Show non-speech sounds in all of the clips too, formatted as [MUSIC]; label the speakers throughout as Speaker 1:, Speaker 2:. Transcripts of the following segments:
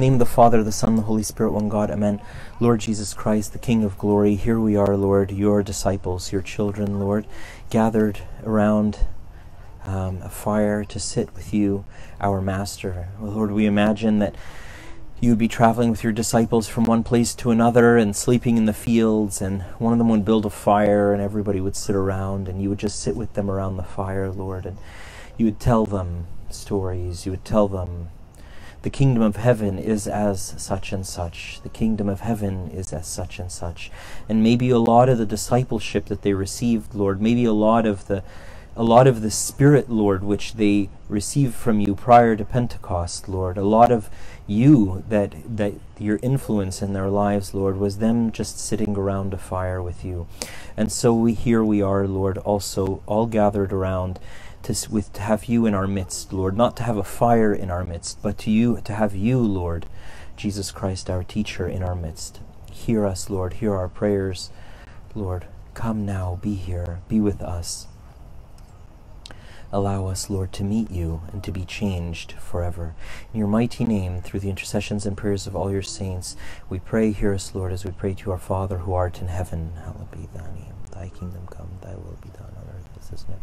Speaker 1: name of the Father, the Son, the Holy Spirit, one God. Amen. Lord Jesus Christ, the King of glory, here we are, Lord, your disciples, your children, Lord, gathered around um, a fire to sit with you, our Master. Lord, we imagine that you would be traveling with your disciples from one place to another and sleeping in the fields, and one of them would build a fire, and everybody would sit around, and you would just sit with them around the fire, Lord, and you would tell them stories, you would tell them the kingdom of heaven is as such and such. The kingdom of heaven is as such and such. And maybe a lot of the discipleship that they received, Lord, maybe a lot of the a lot of the Spirit, Lord, which they received from you prior to Pentecost, Lord, a lot of you that that your influence in their lives, Lord, was them just sitting around a fire with you. And so we here we are, Lord, also all gathered around to with to have you in our midst, Lord, not to have a fire in our midst, but to you to have you, Lord, Jesus Christ, our teacher, in our midst. Hear us, Lord, hear our prayers. Lord, come now, be here, be with us. Allow us, Lord, to meet you and to be changed forever. In your mighty name, through the intercessions and prayers of all your saints, we pray, hear us, Lord, as we pray to our Father who art in heaven. Hallowed be thy name. Thy kingdom come, thy will be done on earth as it is in heaven.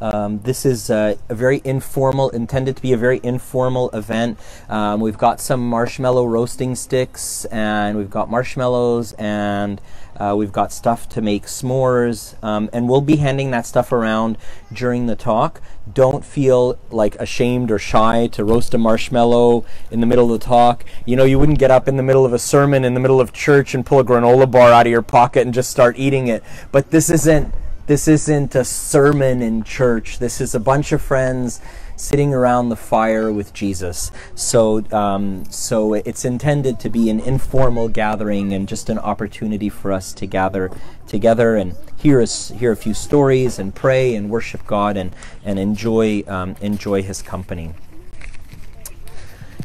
Speaker 1: Um, this is uh, a very informal, intended to be a very informal event. Um, we've got some marshmallow roasting sticks, and we've got marshmallows, and uh, we've got stuff to make s'mores, um, and we'll be handing that stuff around during the talk. Don't feel like ashamed or shy to roast a marshmallow in the middle of the talk. You know, you wouldn't get up in the middle of a sermon in the middle of church and pull a granola bar out of your pocket and just start eating it. But this isn't this isn't a sermon in church. This is a bunch of friends sitting around the fire with Jesus. So, um, so it's intended to be an informal gathering and just an opportunity for us to gather together and hear us, hear a few stories and pray and worship God and and enjoy um, enjoy His company.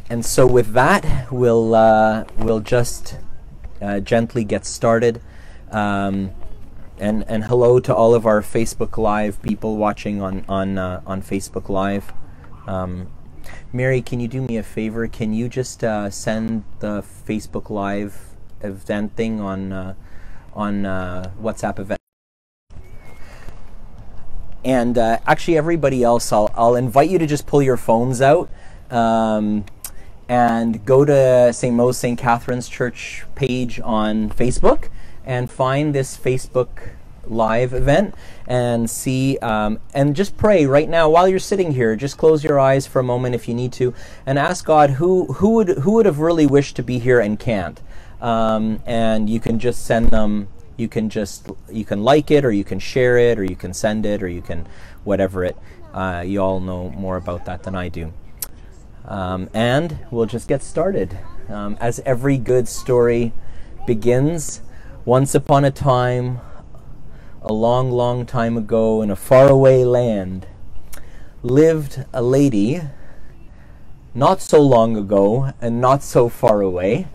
Speaker 1: And so, with that, we'll uh, we'll just uh, gently get started. Um, and and hello to all of our Facebook Live people watching on on uh, on Facebook Live. Um, Mary, can you do me a favor? Can you just uh, send the Facebook Live event thing on uh, on uh, WhatsApp event? And uh, actually, everybody else, I'll I'll invite you to just pull your phones out. Um, and go to St. Mo's St. Catherine's Church page on Facebook and find this Facebook live event and see um, and just pray right now while you're sitting here just close your eyes for a moment if you need to and ask god who who would who would have really wished to be here and can't. Um, and you can just send them you can just you can like it or you can share it or you can send it or you can whatever it uh, you all know more about that than i do. Um, and we'll just get started. Um, as every good story begins once upon a time, a long, long time ago, in a faraway land, lived a lady not so long ago and not so far away.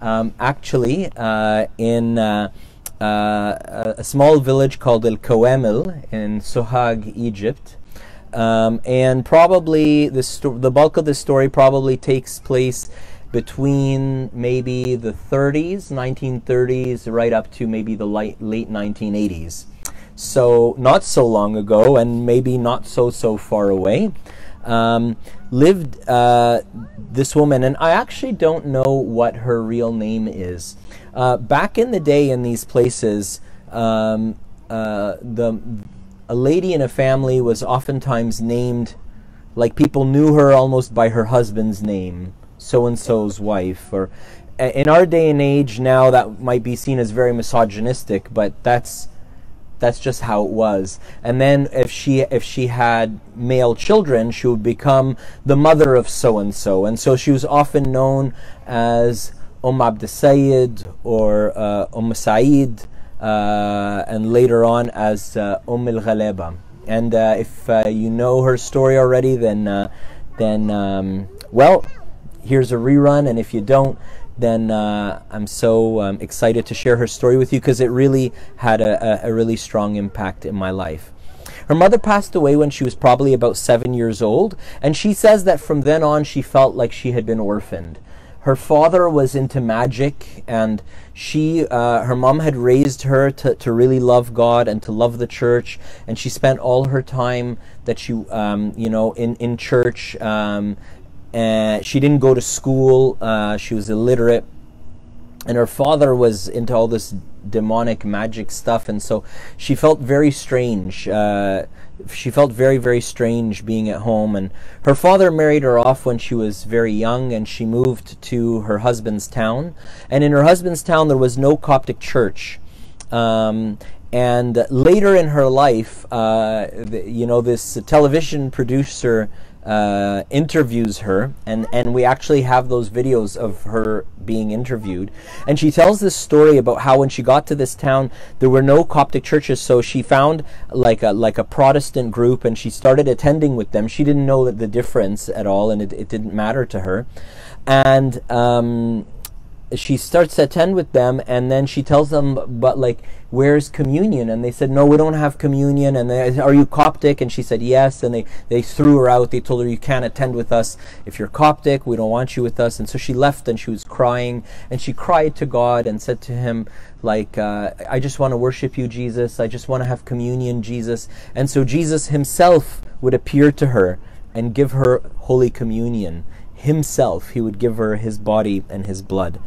Speaker 1: Um, actually, uh, in uh, uh, a small village called El Kawamil in Sohag, Egypt. Um, and probably the, the bulk of the story probably takes place between maybe the 30s, 1930s, right up to maybe the late, late 1980s. So, not so long ago, and maybe not so, so far away, um, lived uh, this woman, and I actually don't know what her real name is. Uh, back in the day in these places, um, uh, the a lady in a family was oftentimes named like people knew her almost by her husband's name so and so's wife or in our day and age now that might be seen as very misogynistic but that's that's just how it was. And then if she if she had male children she would become the mother of so and so and so she was often known as Umm Abd or uh, Umm uh, and later on as uh, Umm al Ghaleba and uh, if uh, you know her story already then uh, then um, well here's a rerun, and if you don't, then uh, I'm so um, excited to share her story with you because it really had a, a, a really strong impact in my life. Her mother passed away when she was probably about seven years old, and she says that from then on she felt like she had been orphaned. Her father was into magic, and she, uh, her mom had raised her to, to really love God and to love the church, and she spent all her time that she, um, you know, in in church. Um, and she didn't go to school. Uh, she was illiterate, and her father was into all this demonic magic stuff, and so she felt very strange. Uh, she felt very, very strange being at home. And her father married her off when she was very young, and she moved to her husband's town. And in her husband's town, there was no Coptic church. Um, and later in her life, uh, you know, this television producer uh, interviews her, and, and we actually have those videos of her being interviewed. And she tells this story about how when she got to this town, there were no Coptic churches, so she found like a like a Protestant group, and she started attending with them. She didn't know the difference at all, and it, it didn't matter to her. And um, she starts to attend with them and then she tells them but like where's communion? And they said no we don't have communion. And they are you coptic? And she said yes. And they they threw her out. They told her you can't attend with us if you're coptic. We don't want you with us. And so she left and she was crying. And she cried to god and said to him like uh, i just want to worship you jesus. I just want to have communion jesus. And so jesus himself would appear to her and give her holy communion himself. He would give her his body and his blood.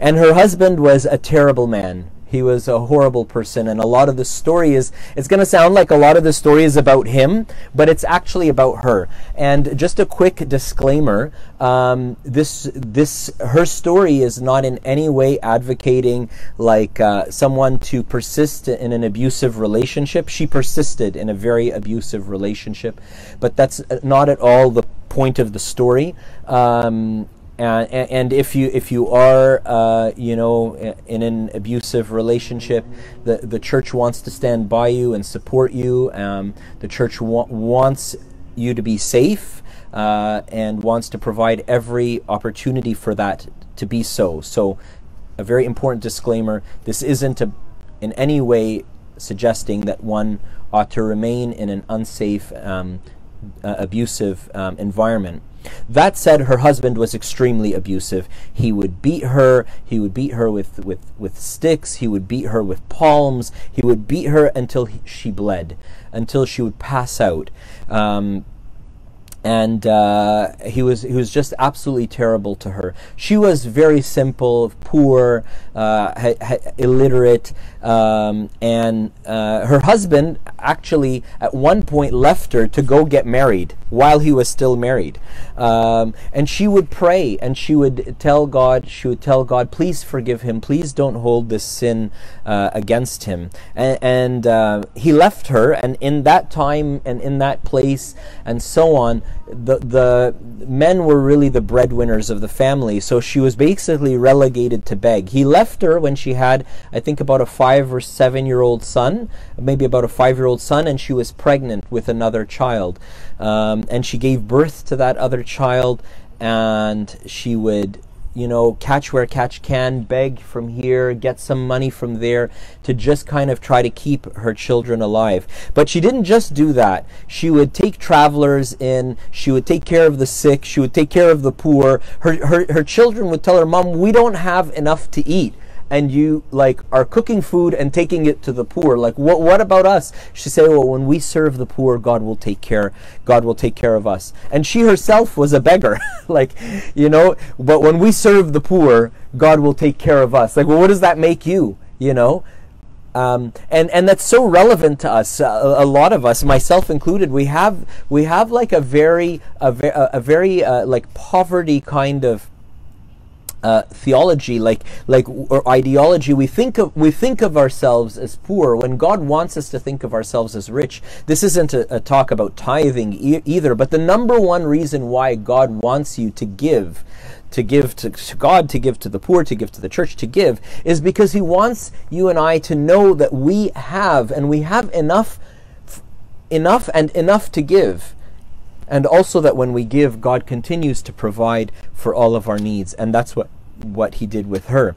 Speaker 1: And her husband was a terrible man. He was a horrible person, and a lot of the story is, it's going to sound like a lot of the story is about him, but it's actually about her. And just a quick disclaimer um, this, this, her story is not in any way advocating like uh, someone to persist in an abusive relationship. She persisted in a very abusive relationship, but that's not at all the point of the story. Um, and, and if you if you are uh, you know in an abusive relationship, the the church wants to stand by you and support you. Um, the church wa- wants you to be safe uh, and wants to provide every opportunity for that to be so. So, a very important disclaimer: this isn't a, in any way suggesting that one ought to remain in an unsafe, um, uh, abusive um, environment. That said, her husband was extremely abusive. He would beat her. He would beat her with, with, with sticks. He would beat her with palms. He would beat her until he, she bled, until she would pass out. Um, and uh, he was he was just absolutely terrible to her. She was very simple, poor, uh, ha- ha- illiterate, um, and uh, her husband actually at one point left her to go get married while he was still married. Um, and she would pray and she would tell God, she would tell God, please forgive him, please don't hold this sin uh, against him. And, and uh, he left her, and in that time and in that place and so on, the the men were really the breadwinners of the family. So she was basically relegated to beg. He left her when she had, I think, about a five or seven year old son, maybe about a five year old son, and she was pregnant with another child. Um, and she gave birth to that other child, and she would you know, catch where catch can, beg from here, get some money from there to just kind of try to keep her children alive. But she didn't just do that. She would take travelers in, she would take care of the sick, she would take care of the poor. Her, her, her children would tell her, Mom, we don't have enough to eat and you like are cooking food and taking it to the poor like what what about us? She said well when we serve the poor god will take care god will take care of us. And she herself was a beggar [LAUGHS] like you know but when we serve the poor god will take care of us. Like well what does that make you you know? Um, and and that's so relevant to us. Uh, a lot of us, myself included, we have we have like a very a, ve- a very uh, like poverty kind of uh, theology, like like or ideology, we think of we think of ourselves as poor when God wants us to think of ourselves as rich. This isn't a, a talk about tithing e- either, but the number one reason why God wants you to give to give to, to, God, to give to the poor, to give to the church, to give, is because He wants you and I to know that we have, and we have enough, enough and enough to give and also that when we give, God continues to provide for all of our needs. And that's what what he did with her.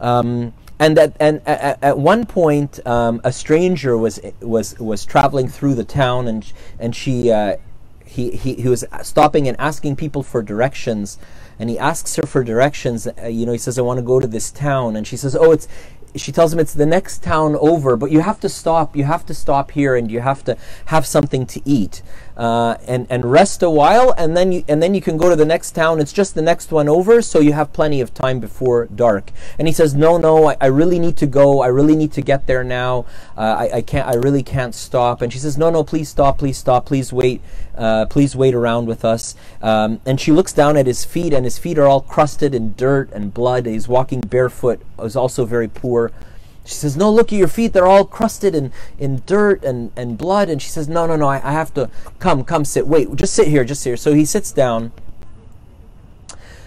Speaker 1: Um, and at, and at, at one point, um, a stranger was was was traveling through the town, and and she uh, he, he he was stopping and asking people for directions, and he asks her for directions. Uh, you know, he says, "I want to go to this town," and she says, "Oh, it's she tells him it's the next town over, but you have to stop. You have to stop here, and you have to have something to eat, uh, and and rest a while, and then you and then you can go to the next town. It's just the next one over, so you have plenty of time before dark. And he says, no, no, I, I really need to go. I really need to get there now. Uh, I, I can't. I really can't stop. And she says, no, no, please stop, please stop, please wait, uh, please wait around with us. Um, and she looks down at his feet, and his feet are all crusted in dirt and blood. He's walking barefoot. Is also very poor. She says, No, look at your feet. They're all crusted in, in dirt and, and blood. And she says, No, no, no, I, I have to come, come sit. Wait, just sit here, just sit here. So he sits down.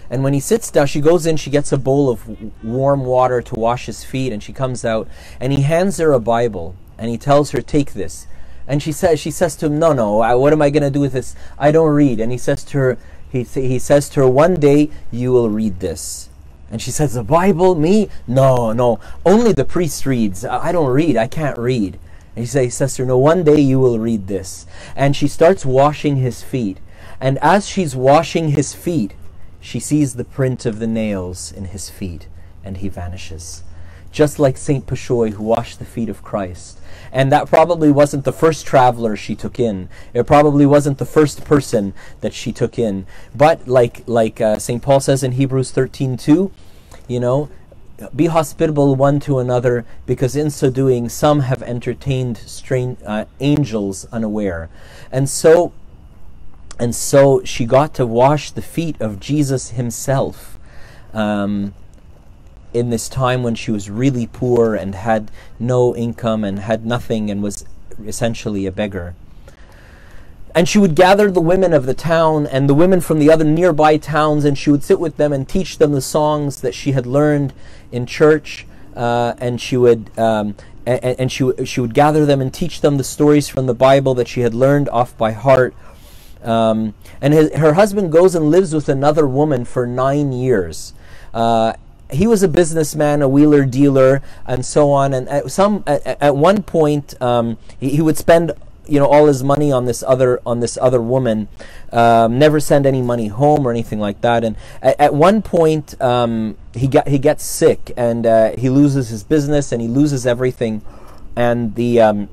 Speaker 1: And when he sits down, she goes in, she gets a bowl of warm water to wash his feet, and she comes out, and he hands her a Bible, and he tells her, Take this. And she says, she says to him, No, no, I, what am I going to do with this? I don't read. And he says to her, he, he says to her, One day you will read this. And she says, The Bible? Me? No, no. Only the priest reads. I don't read. I can't read. And he says, Sister, no, one day you will read this. And she starts washing his feet. And as she's washing his feet, she sees the print of the nails in his feet, and he vanishes. Just like St. Peshoy, who washed the feet of Christ. And that probably wasn't the first traveler she took in. It probably wasn't the first person that she took in. But like like uh, St. Paul says in Hebrews 13:2, you know, be hospitable one to another, because in so doing some have entertained strange uh, angels unaware. And so and so she got to wash the feet of Jesus himself. Um, in this time when she was really poor and had no income and had nothing and was essentially a beggar. And she would gather the women of the town and the women from the other nearby towns, and she would sit with them and teach them the songs that she had learned in church. Uh, and she would um, and, and she she would gather them and teach them the stories from the Bible that she had learned off by heart. Um, and his, her husband goes and lives with another woman for nine years. Uh, he was a businessman, a wheeler dealer, and so on. And at some at, at one point, um, he, he, would spend you know all his money on this other on this other woman, um, never send any money home or anything like that. And at, at one point, um, he got he gets sick and uh, he loses his business and he loses everything. And the um,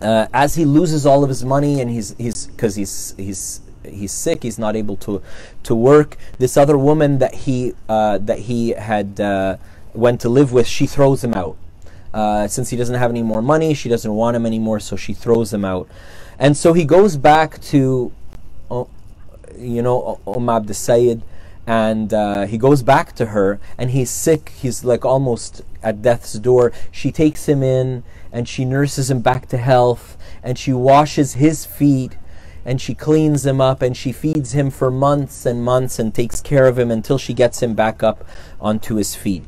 Speaker 1: uh, as he loses all of his money and he's he's because he's he's he's sick. He's not able to to work. This other woman that he uh, that he had uh, went to live with, she throws him out. Uh, since he doesn't have any more money, she doesn't want him anymore, so she throws him out. And so he goes back to, you know, Umm Abd Sayyid, and uh, he goes back to her, and he's sick. He's like almost at death's door. She takes him in, and she nurses him back to health, and she washes his feet and she cleans him up and she feeds him for months and months and takes care of him until she gets him back up onto his feet.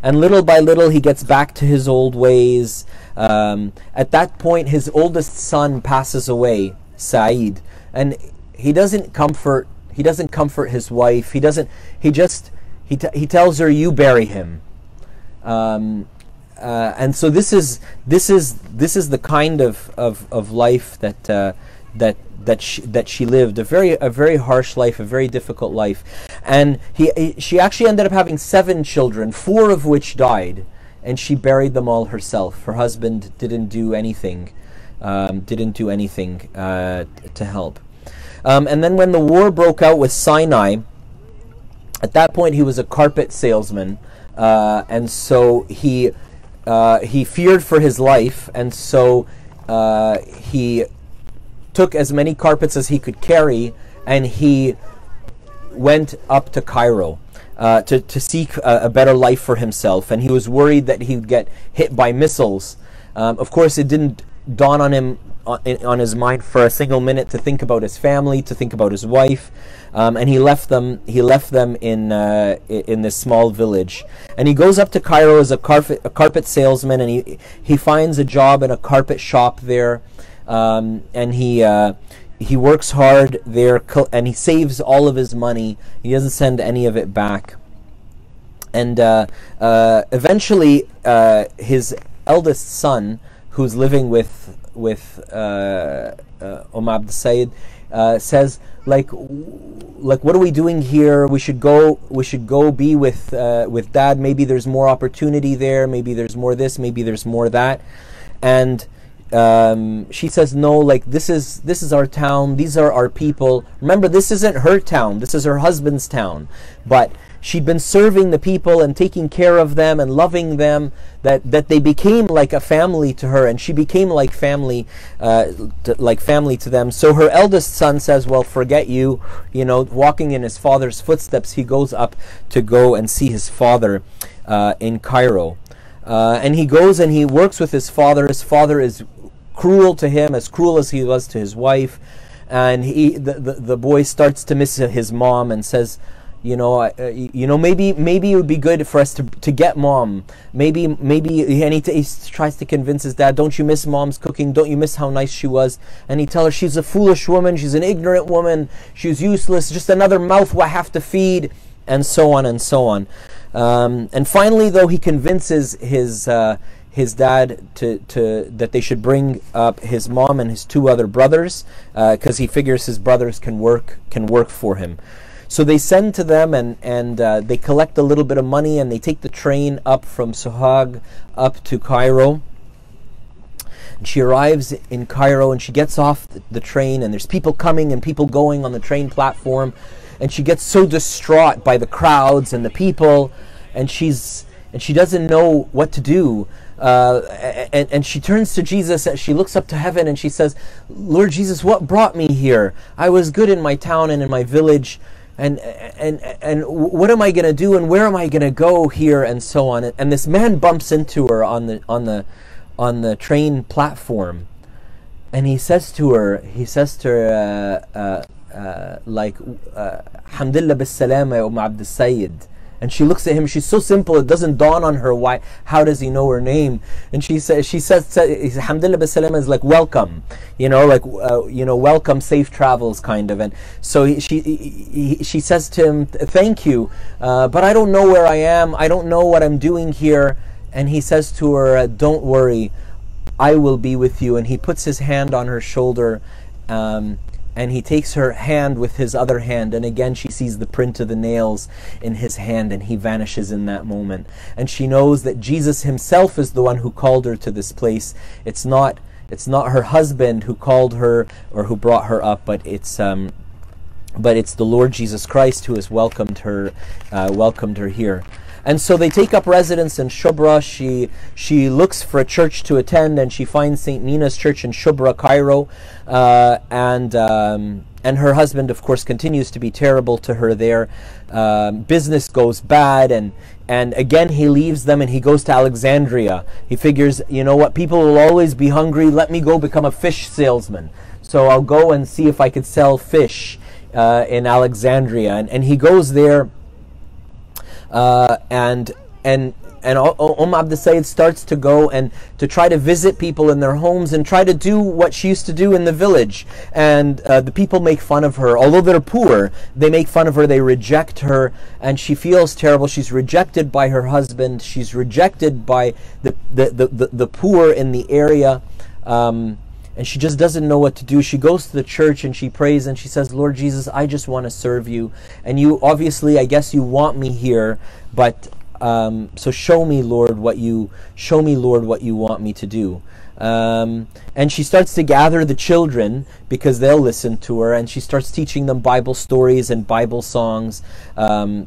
Speaker 1: And little by little, he gets back to his old ways. Um, at that point, his oldest son passes away, Saeed, and he doesn't comfort. He doesn't comfort his wife. He doesn't. He just. He, t- he tells her, "You bury him." Um, uh, and so this is this is this is the kind of of, of life that uh, that that she, that she lived a very a very harsh life, a very difficult life, and he she actually ended up having seven children, four of which died, and she buried them all herself. Her husband didn't do anything, um, didn't do anything uh, to help. Um, and then when the war broke out with Sinai, at that point he was a carpet salesman, uh, and so he uh, he feared for his life, and so uh, he took as many carpets as he could carry, and he went up to Cairo uh, to, to seek a, a, better life for himself. And he was worried that he would get hit by missiles. Um, of course, it didn't dawn on him on, on, his mind for a single minute to think about his family, to think about his wife, um, and he left them. He left them in uh, in this small village, and he goes up to Cairo as a carpet a carpet salesman, and he he finds a job in a carpet shop there um, and he uh, he works hard there, and he saves all of his money. He doesn't send any of it back. and uh, uh, eventually uh, his eldest son, who's living with with uh, uh, Umm Sayyid, uh, says like like what are we doing here? We should go. We should go be with uh, with dad. Maybe there's more opportunity there. Maybe there's more this. Maybe there's more that. And um, she says no like this is this is our town. These are our people. Remember this isn't her town. This is her husband's town. But she'd been serving the people and taking care of them and loving them that that they became like a family to her and she became like family uh, to, like family to them. So her eldest son says well forget you. You know walking in his father's footsteps he goes up to go and see his father uh, in cairo. Uh, and he goes and he works with his father. His father is cruel to him as cruel as he was to his wife and he the, the, the boy starts to miss his mom and says you know, uh, you know, maybe maybe it would be good for us to, to get mom. Maybe maybe and he, t- he tries to convince his dad, "Don't you miss mom's cooking? Don't you miss how nice she was?" And he tells her she's a foolish woman, she's an ignorant woman, she's useless, just another mouth I have to feed, and so on and so on. Um, and finally, though, he convinces his uh, his dad to, to that they should bring up his mom and his two other brothers because uh, he figures his brothers can work can work for him. So they send to them and, and uh, they collect a little bit of money and they take the train up from Sohag up to Cairo. And she arrives in Cairo and she gets off the, the train and there's people coming and people going on the train platform. And she gets so distraught by the crowds and the people and she's and she doesn't know what to do. Uh, and, and she turns to Jesus, and she looks up to heaven and she says, Lord Jesus, what brought me here? I was good in my town and in my village, and and and what am I going to do and where am I going to go here? And so on. And this man bumps into her on the on the on the train platform. And he says to her he says to her uh, uh, uh, like uh, Hamdulillah bis salama Umm Abd Sayyid and she looks at him. She's so simple; it doesn't dawn on her why. How does he know her name? And she says, "She says, Alhamdulillah, Basalam is like welcome, you know, like uh, you know, welcome, safe travels, kind of." And so he, she he, she says to him, "Thank you, uh, but I don't know where I am. I don't know what I'm doing here." And he says to her, "Don't worry, I will be with you." And he puts his hand on her shoulder. Um, and he takes her hand with his other hand and again she sees the print of the nails in his hand and he vanishes in that moment. And she knows that Jesus himself is the one who called her to this place. It's not it's not her husband who called her or who brought her up but it's um but it's the Lord Jesus Christ who has welcomed her uh, welcomed her here and so they take up residence in Shubra. She she looks for a church to attend, and she finds Saint Nina's church in Shubra, Cairo, uh, and. Um, and her husband, of course, continues to be terrible to her there. Um, business goes bad, and and again he leaves them and he goes to Alexandria. He figures, you know what, people will always be hungry. Let me go become a fish salesman. So I'll go and see if I could sell fish uh, in Alexandria. And, and he goes there uh, and and and Umm Abd Sayyid starts to go and to try to visit people in their homes and try to do what she used to do in the village. And uh, the people make fun of her. Although they're poor, they make fun of her, they reject her, and she feels terrible. She's rejected by her husband, she's rejected by the, the, the, the, the poor in the area. Um, and she just doesn't know what to do. She goes to the church and she prays and she says, Lord Jesus, I just want to serve you. And you, obviously, I guess you want me here, but um, so show me, Lord, what you, show me, Lord, what you want me to do. Um, and she starts to gather the children because they'll listen to her and she starts teaching them Bible stories and Bible songs. Um,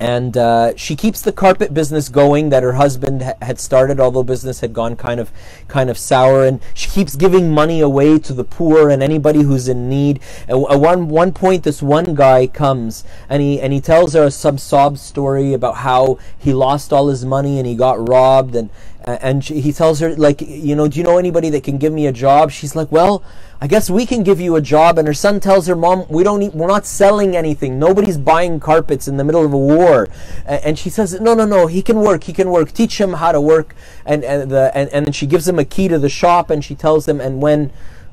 Speaker 1: and uh, she keeps the carpet business going that her husband ha- had started although business had gone kind of kind of sour. And she keeps giving money away to the poor and anybody who's in need. At one one point this one guy comes and he and he tells her some sob story about how he lost all his money and he got robbed. And and she, he tells her like you know do you know anybody that can give me a job? She's like well i guess we can give you a job. And her son tells her mom we don't need, we're not selling anything. Nobody's buying carpets in the middle of a war. And, she says no no no he can work he can work. Teach him how to work. And and the and, and then she gives him a key to the shop and she tells him and when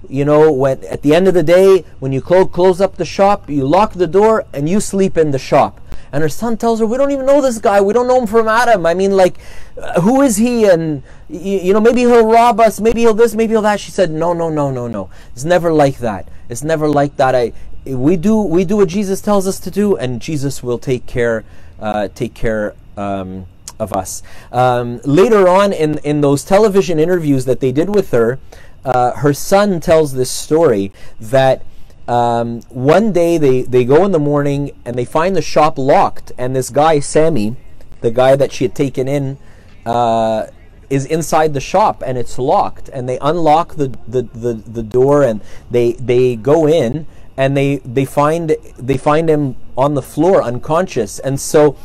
Speaker 1: you know when at the end of the day when you close close up the shop you lock the door and you sleep in the shop and her son tells her, "We don't even know this guy. We don't know him from Adam. I mean, like, uh, who is he? And you, you know, maybe he'll rob us. Maybe he'll this. Maybe he'll that." She said, "No, no, no, no, no. It's never like that. It's never like that. I we do we do what Jesus tells us to do, and Jesus will take care uh, take care." Um, of us. Um, later on in, in those television interviews that they did with her, uh, her son tells this story that um, one day they, they go in the morning and they find the shop locked, and this guy, Sammy, the guy that she had taken in, uh, is inside the shop and it's locked. And they unlock the, the, the, the door and they, they go in and they, they, find, they find him on the floor unconscious. And so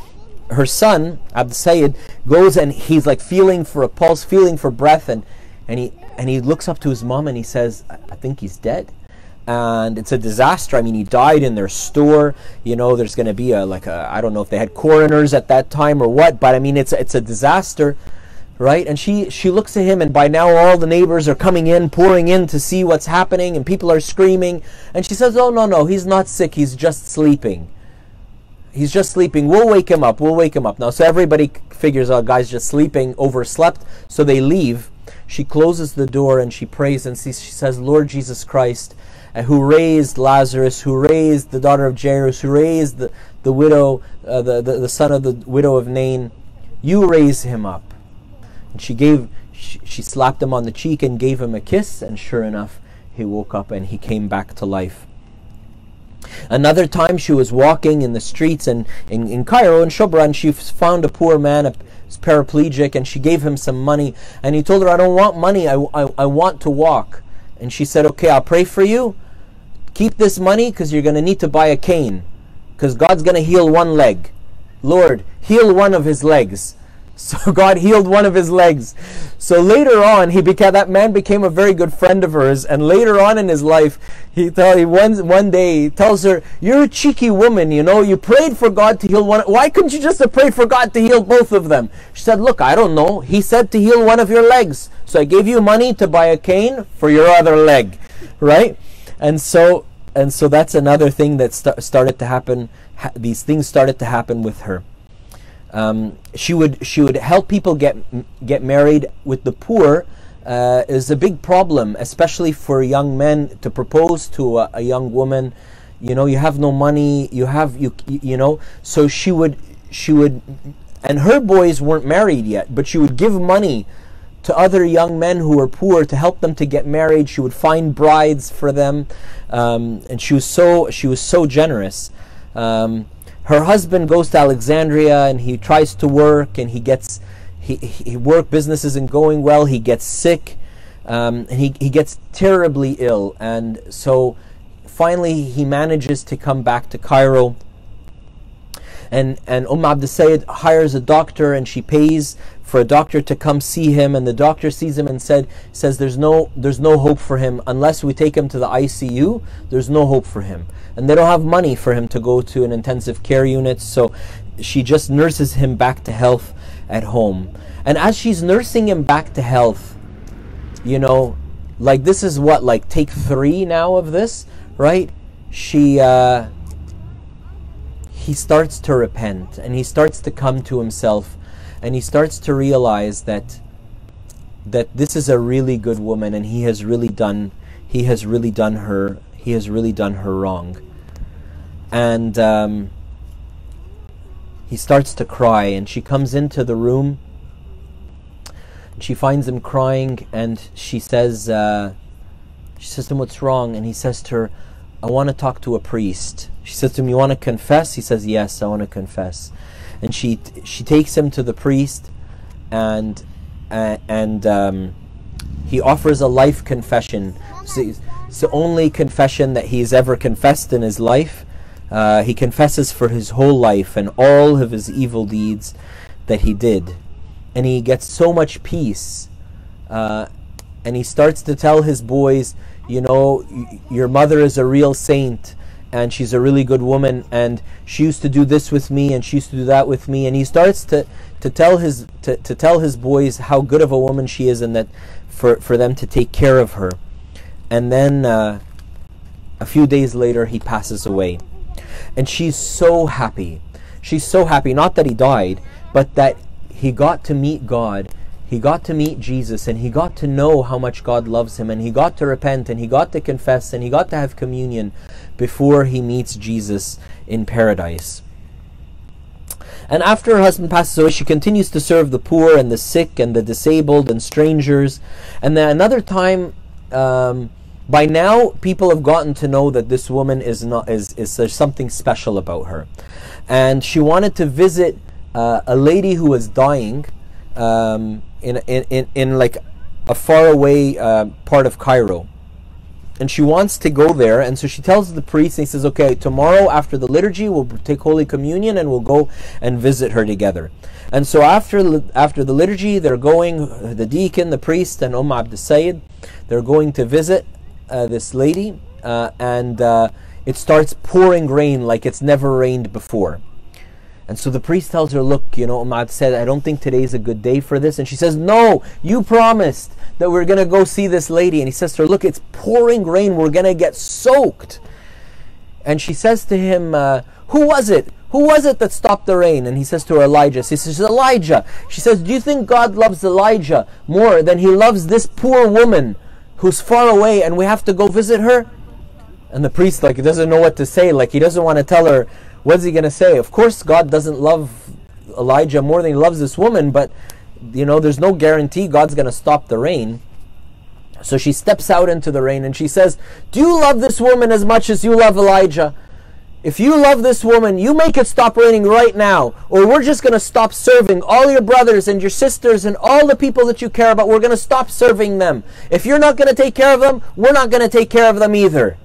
Speaker 1: her son, Abd Sayed, goes and he's like feeling for a pulse, feeling for breath, and, and, he, and he looks up to his mom and he says, I think he's dead and it's a disaster. I mean, he died in their store. You know, there's going to be a like a I don't know if they had coroners at that time or what, but I mean, it's it's a disaster, right? And she she looks at him, and by now all the neighbors are coming in, pouring in to see what's happening, and people are screaming. And she says, "Oh no, no, he's not sick. He's just sleeping." he's just sleeping. We'll wake him up. We'll wake him up. Now, so everybody figures out guy's just sleeping, overslept. So they leave. She closes the door and she prays and she says, Lord Jesus Christ, uh, who raised Lazarus, who raised the daughter of Jairus, who raised the, the widow, uh, the, the, the son of the widow of Nain, you raise him up. And she gave, she, she slapped him on the cheek and gave him a kiss, and sure enough, he woke up and he came back to life. Another time she was walking in the streets in, in, in Cairo, in Shubra, and she found a poor man, a paraplegic, and she gave him some money. And he told her, I don't want money, I, I, I want to walk. And she said, Okay, I'll pray for you. Keep this money because you're going to need to buy a cane because God's going to heal one leg. Lord, heal one of his legs. [LAUGHS] So God healed one of his legs. So later on, he became that man became a very good friend of hers. And later on in his life, he tell he one one day he tells her, "You're a cheeky woman. You know, you prayed for God to heal one. Why couldn't you just have prayed for God to heal both of them?" She said, "Look, I don't know. He said to heal one of your legs, so I gave you money to buy a cane for your other leg, right?" And so and so that's another thing that st- started to happen. Ha- these things started to happen with her. Um, she would she would help people get get married with the poor. Uh, is a big problem, especially for young men to propose to a, a, young woman. You know, you have no money. You have you you know. So she would she would, and her boys weren't married yet, but she would give money to other young men who were poor to help them to get married. She would find brides for them, um, and she was so she was so generous. Um, her husband goes to Alexandria and he tries to work and he gets he, he work business isn't going well. He gets sick, um, and he he gets terribly ill, and so finally he manages to come back to Cairo and and Umm Abd Sayyid hires a doctor and she pays for a doctor to come see him. And the doctor sees him and said says there's no there's no hope for him. Unless we take him to the ICU there's no hope for him. And they don't have money for him to go to an intensive care unit. So she just nurses him back to health at home. And as she's nursing him back to health you know like this is what like take 3 now of this right? She uh he starts to repent and he starts to come to himself and he starts to realize that that this is a really good woman and he has really done he has really done her he has really done her wrong and um, he starts to cry and she comes into the room she finds him crying and she says uh, she says to him what's wrong and he says to her I want to talk to a priest. She says to him, You want to confess? He says, Yes, I want to confess. And she she takes him to the priest and uh, and um, he offers a life confession. So it's the only confession that he's ever confessed in his life. Uh, he confesses for his whole life and all of his evil deeds that he did. And he gets so much peace. Uh, and he starts to tell his boys, you know, your mother is a real saint and she's a really good woman and she used to do this with me and she used to do that with me and he starts to, to tell his to, to tell his boys how good of a woman she is and that for, for them to take care of her. And then uh, a few days later he passes away. And she's so happy. She's so happy, not that he died, but that he got to meet God. He got to meet Jesus and he got to know how much God loves him and he got to repent and he got to confess and he got to have communion before he meets Jesus in paradise. And after her husband passes away, she continues to serve the poor and the sick and the disabled and strangers. And then another time, um, by now, people have gotten to know that this woman is not is is there's something special about her, and she wanted to visit uh, a lady who was dying um, in, in in in like a faraway uh, part of Cairo and she wants to go there and so she tells the priest and he says okay tomorrow after the liturgy we'll take holy communion and we'll go and visit her together. And so after after the liturgy they're going the deacon the priest and Umm Abd Sayyid they're going to visit uh, this lady uh, and uh, it starts pouring rain like it's never rained before. And so the priest tells her, Look, you know, Umad said, I don't think today's a good day for this. And she says, No, you promised that we're going to go see this lady. And he says to her, Look, it's pouring rain. We're going to get soaked. And she says to him, uh, Who was it? Who was it that stopped the rain? And he says to her, Elijah. She says, Elijah. She says, Do you think God loves Elijah more than he loves this poor woman who's far away and we have to go visit her? And the priest, like, he doesn't know what to say. Like, he doesn't want to tell her, what's he going to say? Of course, God doesn't love Elijah more than he loves this woman, but you know, there's no guarantee God's going to stop the rain. So she steps out into the rain and she says, Do you love this woman as much as you love Elijah? If you love this woman, you make it stop raining right now, or we're just going to stop serving all your brothers and your sisters and all the people that you care about. We're going to stop serving them. If you're not going to take care of them, we're not going to take care of them either.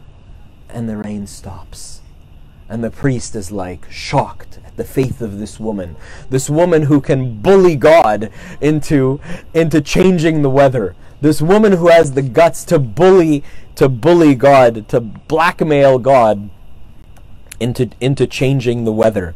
Speaker 1: And the rain stops. And the priest is like shocked the faith of this woman. This woman who can bully God into, into changing the weather. This woman who has the guts to bully to bully God, to blackmail God into into changing the weather.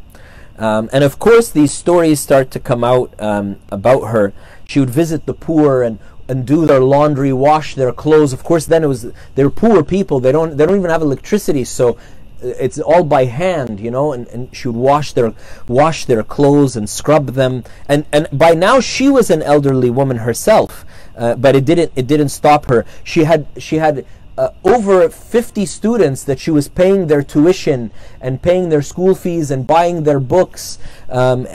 Speaker 1: Um, and of course, these stories start to come out um, about her. She would visit the poor and and do their laundry, wash their clothes. Of course, then it was they're poor people. They don't they don't even have electricity, so it's all by hand, you know, and, and she would wash their wash their clothes and scrub them. And and by now she was an elderly woman herself, uh, but it didn't it didn't stop her. She had she had uh, over 50 students that she was paying their tuition and paying their school fees and buying their books. Um,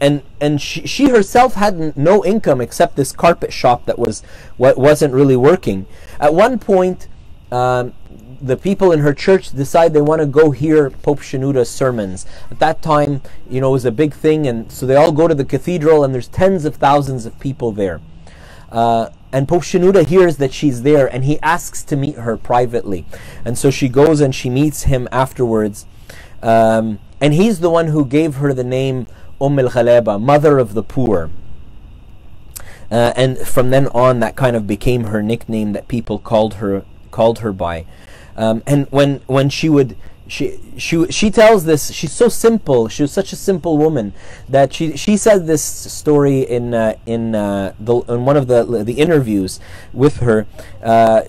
Speaker 1: and and she, she herself had no income except this carpet shop that was wasn't really working. At one point, um, the people in her church decide they want to go hear Pope Shenouda's sermons. At that time, you know, it was a big thing, and so they all go to the cathedral, and there's tens of thousands of people there. Uh, and Pope Shenouda hears that she's there, and he asks to meet her privately. And so she goes and she meets him afterwards. Um, and he's the one who gave her the name Umm al Mother of the Poor. Uh, and from then on, that kind of became her nickname that people called her called her by. Um, and when when she would she she she tells this she's so simple she was such a simple woman that she she said this story in uh, in uh, the in one of the the interviews with her uh,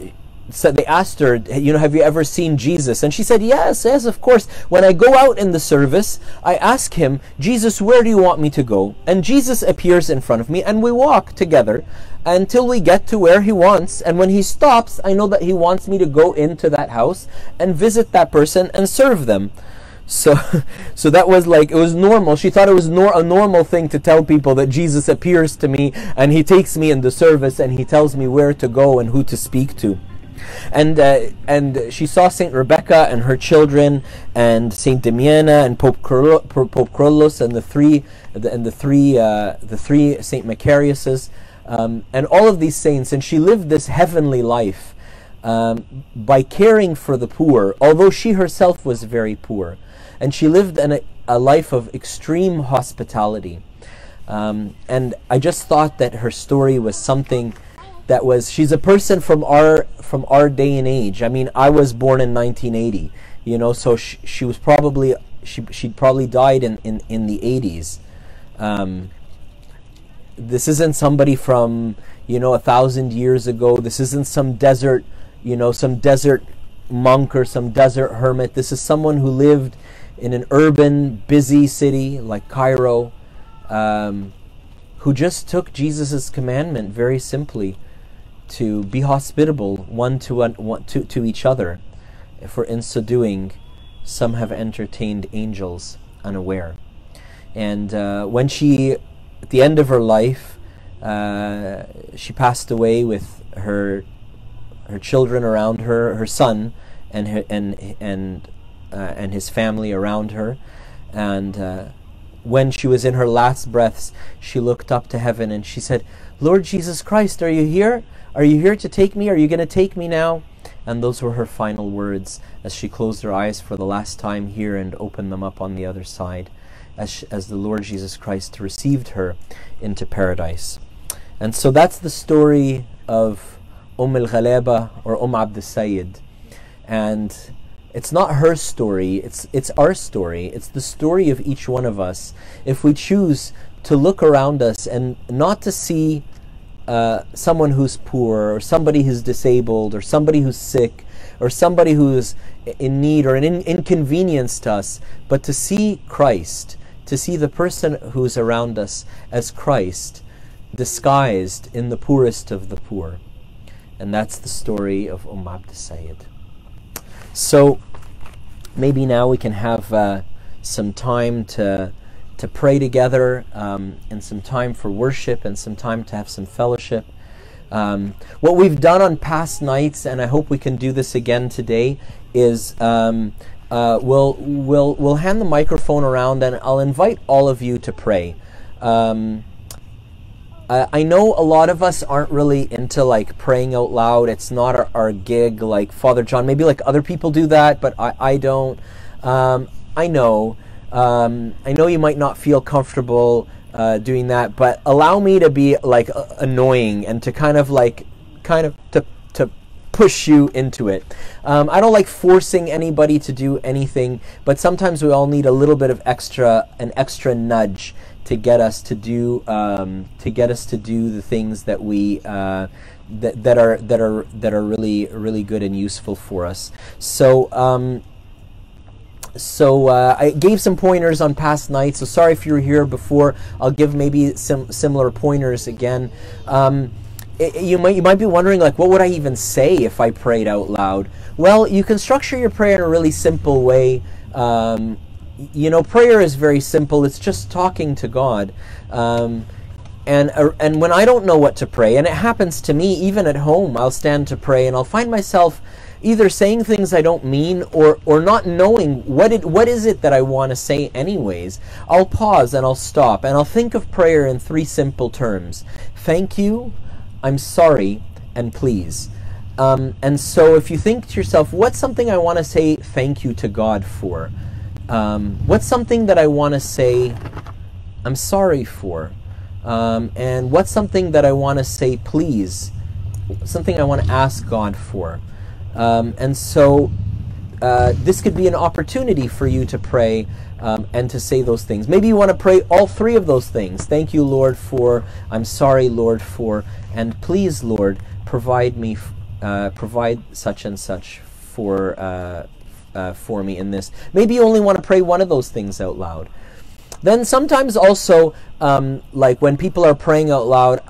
Speaker 1: said they asked her, you know, have you ever seen Jesus? And she said, yes, yes, of course. When I go out in the service, I ask him, Jesus, where do you want me to go? And Jesus appears in front of me, and we walk together until we get to where he wants. And when he stops, I know that he wants me to go into that house and visit that person and serve them. So, [LAUGHS] so that was like it was normal. She thought it was nor- a normal thing to tell people that Jesus appears to me and he takes me in the service and he tells me where to go and who to speak to and uh, and she saw Saint Rebecca and her children, and Saint Damiana and Pope Pope Kyrillos and the three and the three uh, the three Saint Macariuses, um, and all of these saints, and she lived this heavenly life um, by caring for the poor, although she herself was very poor, and she lived a, a life of extreme hospitality. Um, and I just thought that her story was something that was she's a person from our from our day and age. I mean, I was born in 1980, you know, so she, she was probably she she'd probably died in in, in the 80s. Um, this isn't somebody from you know a thousand years ago. This isn't some desert, you know, some desert monk or some desert hermit. This is someone who lived in an urban, busy city like Cairo, um, who just took Jesus' commandment very simply to be hospitable one to, one, one, to, to each other. For in so doing, some have entertained angels unaware. And uh, when she, at the end of her life, uh, she passed away with her her children around her, her son, and her, and and uh, and his family around her, and uh, when she was in her last breaths, she looked up to heaven and she said, "Lord Jesus Christ, are you here? Are you here to take me? Are you going to take me now?" And those were her final words as she closed her eyes for the last time here and opened them up on the other side, as, she, as the Lord Jesus Christ received her into paradise. And so that's the story of Umm al or Umm Abd Sayyid. And it's not her story, it's, it's our story. It's the story of each one of us. If we choose to look around us and not to see uh, someone who's poor or somebody who's disabled or somebody who's sick or somebody who's in need or an in- inconvenience to us, but to see Christ, to see the person who's around us as Christ, disguised in the poorest of the poor. And that's the story of Umm Abd Sayyid. So maybe now we can have uh, some time to to pray together um, and some time for worship and some time to have some fellowship. Um, what we've done on past nights, and I hope we can do this again today, is um, uh, we'll, we'll, we'll hand the microphone around and I'll invite all of you to pray. Um, I know a lot of us aren't really into like praying out loud. It's not our, our gig like Father John. Maybe like other people do that, but I, I don't. Um, I know. Um, I know you might not feel comfortable uh, doing that, but allow me to be like uh, annoying and to kind of like, kind of to to push you into it. Um, I don't like forcing anybody to do anything, but sometimes we all need a little bit of extra, an extra nudge to get us to do, um, to get us to do the things that we. Uh, that, that are that are that are really really good and useful for us. So um, so uh, I gave some pointers on past nights. So sorry if you were here before. I'll give maybe some similar pointers again. Um, it, you might you might be wondering like what would I even say if I prayed out loud? Well, you can structure your prayer in a really simple way. Um, you know, prayer is very simple. It's just talking to God. Um, and uh, and when I don't know what to pray, and it happens to me even at home, I'll stand to pray and I'll find myself either saying things I don't mean or or not knowing what it what is it that I want to say anyways. I'll pause and I'll stop and I'll think of prayer in three simple terms: thank you, I'm sorry, and please. Um, and so if you think to yourself, what's something I want to say thank you to God for? Um, what's something that I want to say I'm sorry for? Um, and what's something that I want to say please? Something I want to ask God for? Um, and so uh, this could be an opportunity for you to pray um, and to say those things. Maybe you want to pray all three of those things. Thank you, Lord, for, I'm sorry, Lord, for, and please, Lord, provide me, uh, provide such and such for, uh, uh, for me in this. Maybe you only want to pray one of those things out loud. Then sometimes also, um, like when people are praying out loud,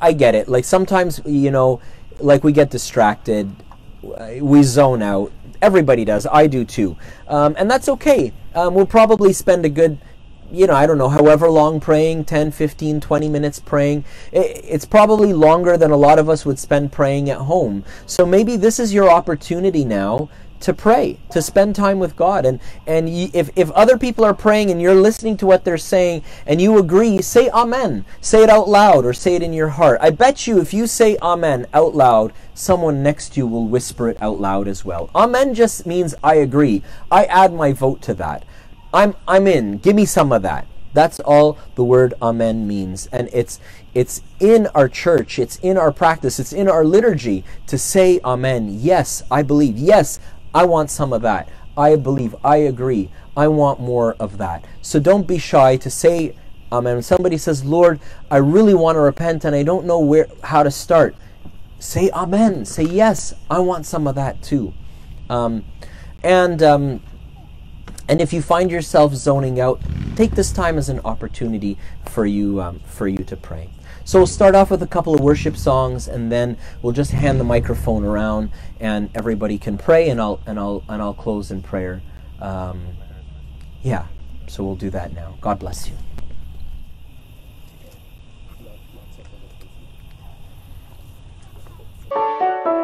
Speaker 1: I get it. Like sometimes, you know, like we get distracted we zone out. Everybody does. I do too. Um, and that's okay. Um, we'll probably spend a good, you know, I don't know, however long praying 10, 15, 20 minutes praying. It's probably longer than a lot of us would spend praying at home. So maybe this is your opportunity now to pray, to spend time with God. And and if if other people are praying and you're listening to what they're saying and you agree, say amen. Say it out loud or say it in your heart. I bet you if you say amen out loud, someone next to you will whisper it out loud as well. Amen just means I agree. I add my vote to that. I'm I'm in. Give me some of that. That's all the word amen means. And it's it's in our church, it's in our practice, it's in our liturgy to say amen. Yes, I believe. Yes, I want some of that. I believe. I agree. I want more of that. So don't be shy to say amen. Somebody says, Lord, I really want to repent and I don't know where how to start, say amen. Say yes. I want some of that too. Um, and um, and if you find yourself zoning out, take this time as an opportunity for you um, for you to pray. So we'll start off with a couple of worship songs, and then we'll just hand the microphone around, and everybody can pray, and I'll and I'll and I'll close in prayer. Um, yeah, so we'll do that now. God bless you. you.